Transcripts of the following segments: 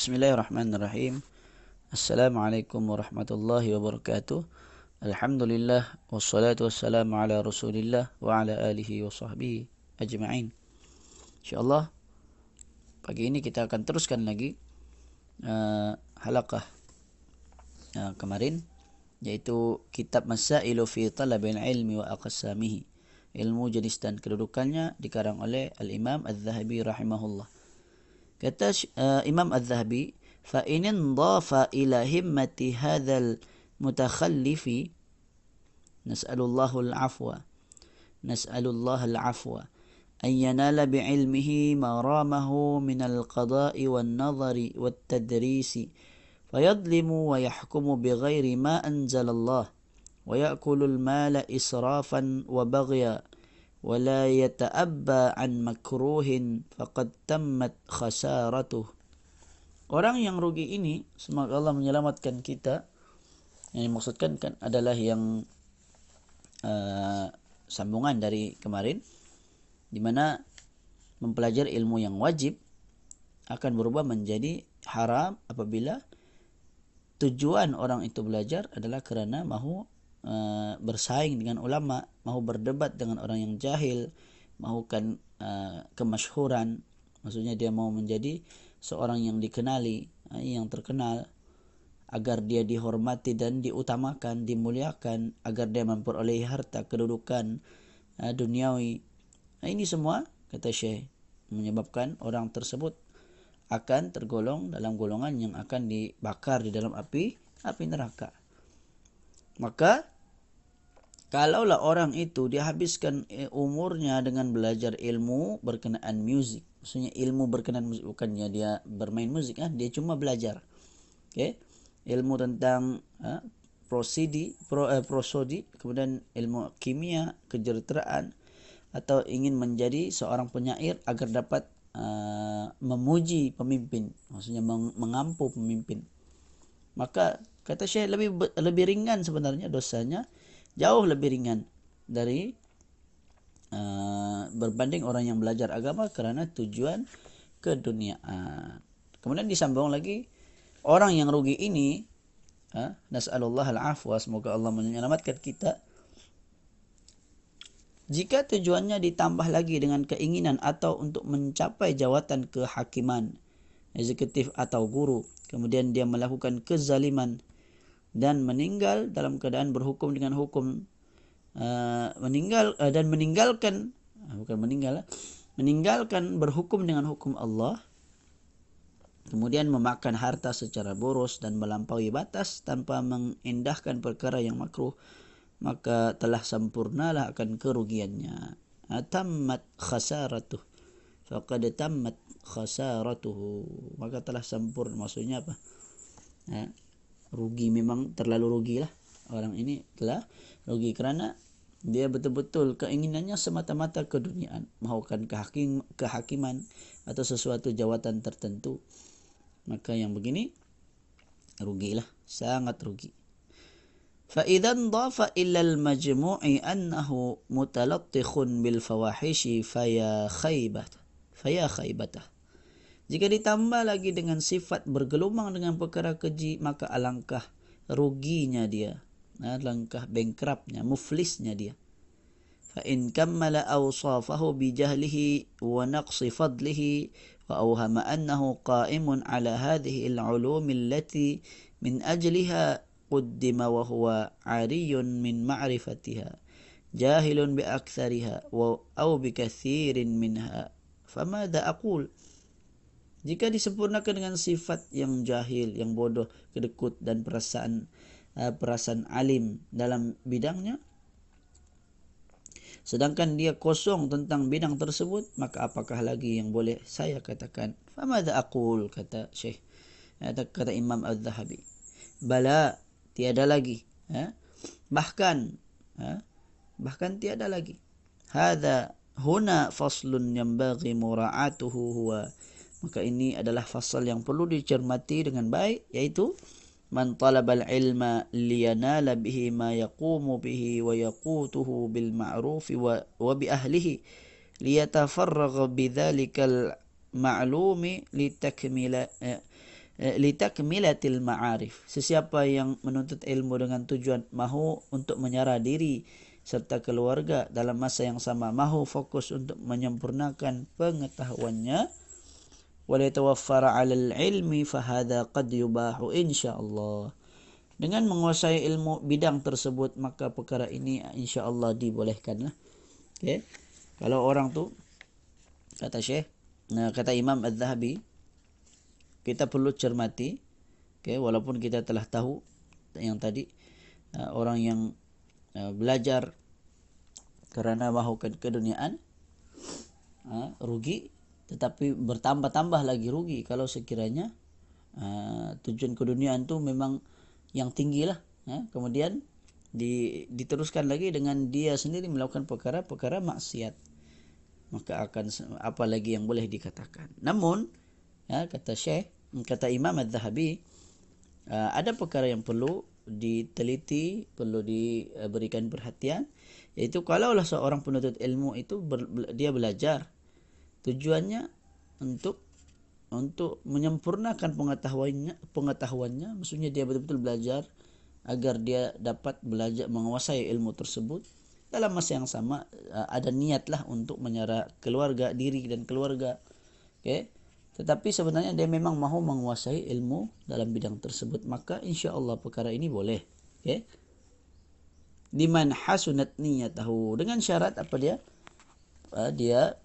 Bismillahirrahmanirrahim. Assalamualaikum warahmatullahi wabarakatuh. Alhamdulillah wassalatu wassalamu ala Rasulillah wa ala alihi wa sahbihi ajma'in. Insyaallah pagi ini kita akan teruskan lagi uh, halaqah uh, kemarin yaitu kitab Masailu fi Talabil Ilmi wa Aqsamihi. Ilmu jenis dan kedudukannya dikarang oleh Al-Imam Az-Zahabi rahimahullah. Kata uh, Imam Az-Zahabi, fa in dhafa ila himmati hadzal mutakhallifi nas'alullahu al-afwa nas'alullah al-afwa an yanala bi'ilmihi ma ramahu min al-qada'i wan-nadhari wat-tadrisi fayadlimu wa yahkumu bighairi ma anzalallah wa ya'kulu al-mala israfan wa baghya ولا يتأبى عن مكروه فقد تمت خسارته Orang yang rugi ini semoga Allah menyelamatkan kita yang dimaksudkan kan adalah yang uh, sambungan dari kemarin di mana mempelajari ilmu yang wajib akan berubah menjadi haram apabila tujuan orang itu belajar adalah kerana mahu uh, bersaing dengan ulama, mahu berdebat dengan orang yang jahil, mahukan uh, kemasyhuran, maksudnya dia mau menjadi seorang yang dikenali, uh, yang terkenal agar dia dihormati dan diutamakan, dimuliakan, agar dia memperolehi harta kedudukan uh, duniawi. Nah, ini semua kata Syekh menyebabkan orang tersebut akan tergolong dalam golongan yang akan dibakar di dalam api api neraka. Maka kalaulah orang itu dihabiskan eh, umurnya dengan belajar ilmu berkenaan muzik, maksudnya ilmu berkenaan muzik bukannya dia bermain muzik kan, dia cuma belajar. Okey. Ilmu tentang ha, prosidi, pro, eh, prosodi, kemudian ilmu kimia, kejuruteraan atau ingin menjadi seorang penyair agar dapat uh, memuji pemimpin, maksudnya meng, mengampu pemimpin. Maka kata Syekh lebih lebih ringan sebenarnya dosanya jauh lebih ringan dari uh, berbanding orang yang belajar agama kerana tujuan keduniaan. Kemudian disambung lagi orang yang rugi ini uh, nasallallahu al-afwa semoga Allah menyelamatkan kita jika tujuannya ditambah lagi dengan keinginan atau untuk mencapai jawatan kehakiman eksekutif atau guru kemudian dia melakukan kezaliman dan meninggal dalam keadaan berhukum dengan hukum uh, meninggal uh, dan meninggalkan uh, bukan meninggal uh, meninggalkan berhukum dengan hukum Allah kemudian memakan harta secara boros dan melampaui batas tanpa mengindahkan perkara yang makruh maka telah sempurnalah akan kerugiannya. Atammat khasaratuh. Faqad tammat khasaratuhu maka telah sempurna. Maksudnya apa? Ha? Rugi memang terlalu rugi lah. Orang ini telah rugi kerana dia betul-betul keinginannya semata-mata keduniaan. Mahukan kehakim, kehakiman atau sesuatu jawatan tertentu. Maka yang begini rugilah. Sangat rugi. Fa idzan dhafa illa al majmu'i annahu mutalattikhun bil fawahishi faya khaybatah jika ditambah lagi dengan sifat bergelumang dengan perkara keji, maka alangkah ruginya dia. Alangkah bankruptnya, muflisnya dia. فإن كمل أوصافه بجهله ونقص فضله وأوهم أنه قائم على هذه العلوم التي من أجلها قدم وهو عري من معرفتها جاهل بأكثرها أو بكثير منها فماذا أقول؟ jika disempurnakan dengan sifat yang jahil, yang bodoh, kedekut dan perasaan uh, perasaan alim dalam bidangnya, sedangkan dia kosong tentang bidang tersebut, maka apakah lagi yang boleh saya katakan? Famadha aqul kata Syekh kata, kata Imam Az-Zahabi. Bala tiada lagi, ha? bahkan bahkan tiada lagi. Hadza huna faslun yanbaghi mura'atuhu huwa maka ini adalah fasal yang perlu dicermati dengan baik yaitu man talabal ilma liyanala bihi ma yaqumu bihi wa yaqutuhu bil ma'ruf wa, wa bi ahlihi liyatafarragha bidzalikal ma'lumi litakmila eh, eh, litakmilatil ma'arif. Sesiapa yang menuntut ilmu dengan tujuan mahu untuk menyerah diri serta keluarga dalam masa yang sama mahu fokus untuk menyempurnakan pengetahuannya tawaffara 'alal ilmi fahadha qad yubahu insyaallah. Dengan menguasai ilmu bidang tersebut maka perkara ini insyaallah dibolehkanlah. Okey. Kalau orang tu kata syekh kata imam az-zahabi kita perlu cermati okay, walaupun kita telah tahu yang tadi uh, orang yang uh, belajar kerana mahukan keduniaan uh, rugi tetapi bertambah-tambah lagi rugi kalau sekiranya uh, tujuan keduniaan tu memang yang tinggi lah uh, kemudian di, diteruskan lagi dengan dia sendiri melakukan perkara-perkara maksiat. Maka akan apa lagi yang boleh dikatakan. Namun ya, kata Syekh, kata Imam Az-Zahabi, uh, ada perkara yang perlu diteliti, perlu diberikan perhatian, iaitu kalaulah seorang penuntut ilmu itu ber, dia belajar, tujuannya untuk untuk menyempurnakan pengetahuannya, pengetahuannya, maksudnya dia betul-betul belajar agar dia dapat belajar menguasai ilmu tersebut. Dalam masa yang sama uh, ada niatlah untuk menyerah keluarga diri dan keluarga. Okey? Tetapi sebenarnya dia memang mahu menguasai ilmu dalam bidang tersebut. Maka insya-Allah perkara ini boleh. Okey? Liman hasunat niyatahu. Dengan syarat apa dia? Uh, dia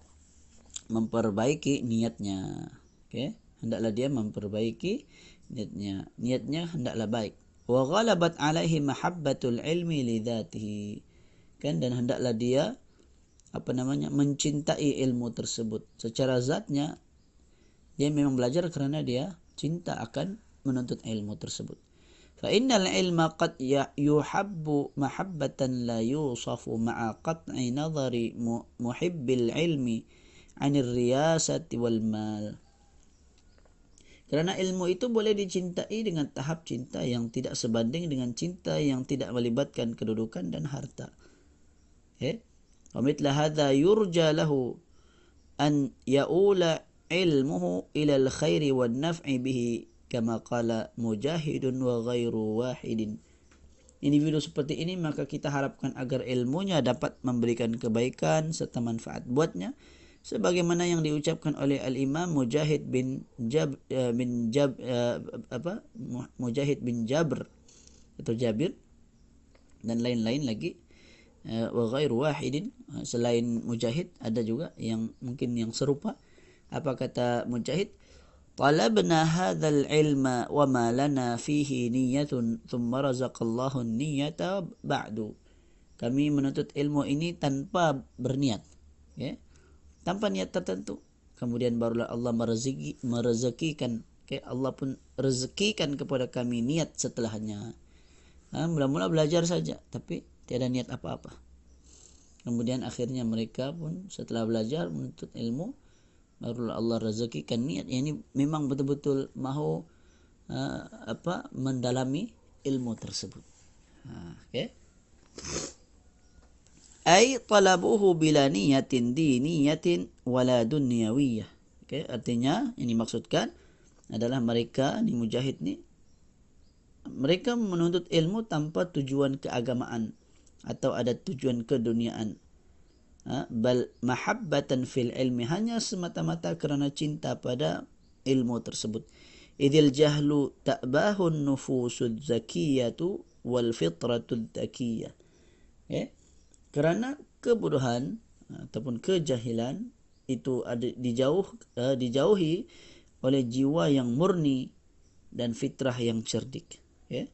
memperbaiki niatnya. Okey? Hendaklah dia memperbaiki niatnya. Niatnya hendaklah baik. Wa ghalabat alaihi mahabbatul ilmi li dhatihi. Kan? Dan hendaklah dia apa namanya mencintai ilmu tersebut. Secara zatnya dia memang belajar kerana dia cinta akan menuntut ilmu tersebut. Fa innal ilma qad ya, yuhabbu mahabbatan la yusafu ma'a qat'i nadhari muhibbil ilmi 'anil riyasati wal mal. Kerana ilmu itu boleh dicintai dengan tahap cinta yang tidak sebanding dengan cinta yang tidak melibatkan kedudukan dan harta. Eh? Wa mithla hadha yurja lahu an ya'ula ilmuhu ila al-khairi wan naf'i bihi kama qala mujahidun wa ghairu wahidin individu seperti ini maka kita harapkan agar ilmunya dapat memberikan kebaikan serta manfaat buatnya sebagaimana yang diucapkan oleh al-imam mujahid bin jab uh, bin jab uh, apa mujahid bin jabr atau jabir dan lain-lain lagi uh, wa ghairu wahidin. Selain mujahid ada juga yang mungkin yang serupa. Apa kata Mujahid? Talabna hadzal ilma ma lana fihi niyyatun thumma razaqallahu an-niyyata ba'du. Kami menuntut ilmu ini tanpa berniat ya tanpa niat tertentu kemudian barulah Allah merezeki merezekikan okay? Allah pun rezekikan kepada kami niat setelahnya ha, mula-mula belajar saja tapi tiada niat apa-apa kemudian akhirnya mereka pun setelah belajar menuntut ilmu baru Allah rezekikan niat yang ini memang betul-betul mahu uh, apa mendalami ilmu tersebut. Ha, okey. Ai talabuhu bila niyatin diniyatin wala dunyawiyah. Okey, artinya ini maksudkan adalah mereka ni mujahid ni mereka menuntut ilmu tanpa tujuan keagamaan atau ada tujuan keduniaan Ha? bal mahabbatan fil ilmi hanya semata-mata kerana cinta pada ilmu tersebut idil jahlu ta'bahun nufusud zakiyatu wal fitratud zakiyah ya kerana kebodohan ataupun kejahilan itu ada dijauh uh, dijauhi oleh jiwa yang murni dan fitrah yang cerdik ya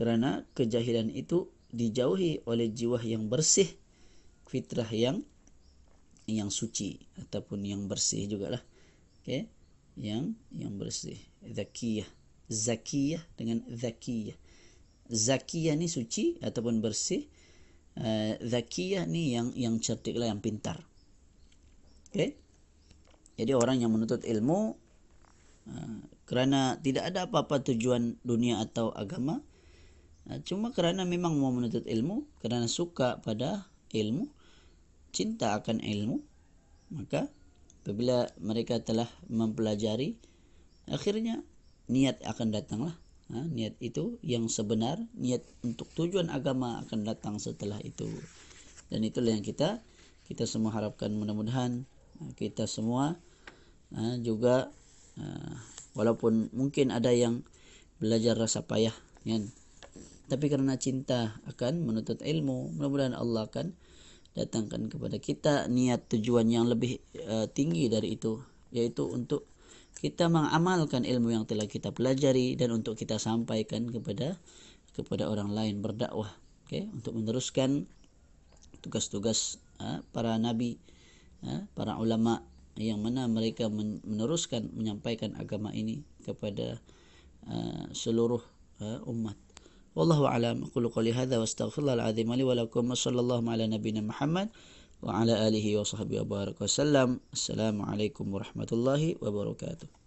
kerana kejahilan itu dijauhi oleh jiwa yang bersih fitrah yang yang suci ataupun yang bersih jugalah. Okey. Yang yang bersih. Zakiyah. Zakiyah dengan zakiyah. Zakiyah ni suci ataupun bersih. Uh, zakiyah ni yang yang cerdik lah, yang pintar. Okey. Jadi orang yang menuntut ilmu uh, kerana tidak ada apa-apa tujuan dunia atau agama uh, cuma kerana memang mau menuntut ilmu kerana suka pada ilmu cinta akan ilmu maka apabila mereka telah mempelajari akhirnya niat akan datanglah ha, niat itu yang sebenar niat untuk tujuan agama akan datang setelah itu. Dan itulah yang kita kita semua harapkan mudah-mudahan ha, kita semua ha, juga ha, walaupun mungkin ada yang belajar rasa payah kan? Tapi kerana cinta akan menuntut ilmu mudah-mudahan Allah akan datangkan kepada kita niat tujuan yang lebih uh, tinggi dari itu yaitu untuk kita mengamalkan ilmu yang telah kita pelajari dan untuk kita sampaikan kepada kepada orang lain berdakwah okey untuk meneruskan tugas-tugas uh, para nabi uh, para ulama yang mana mereka meneruskan menyampaikan agama ini kepada uh, seluruh uh, umat والله أعلم أقول قولي هذا واستغفر الله العظيم لي ولكم وصلى الله على نبينا محمد وعلى آله وصحبه وبارك وسلم. السلام عليكم ورحمة الله وبركاته.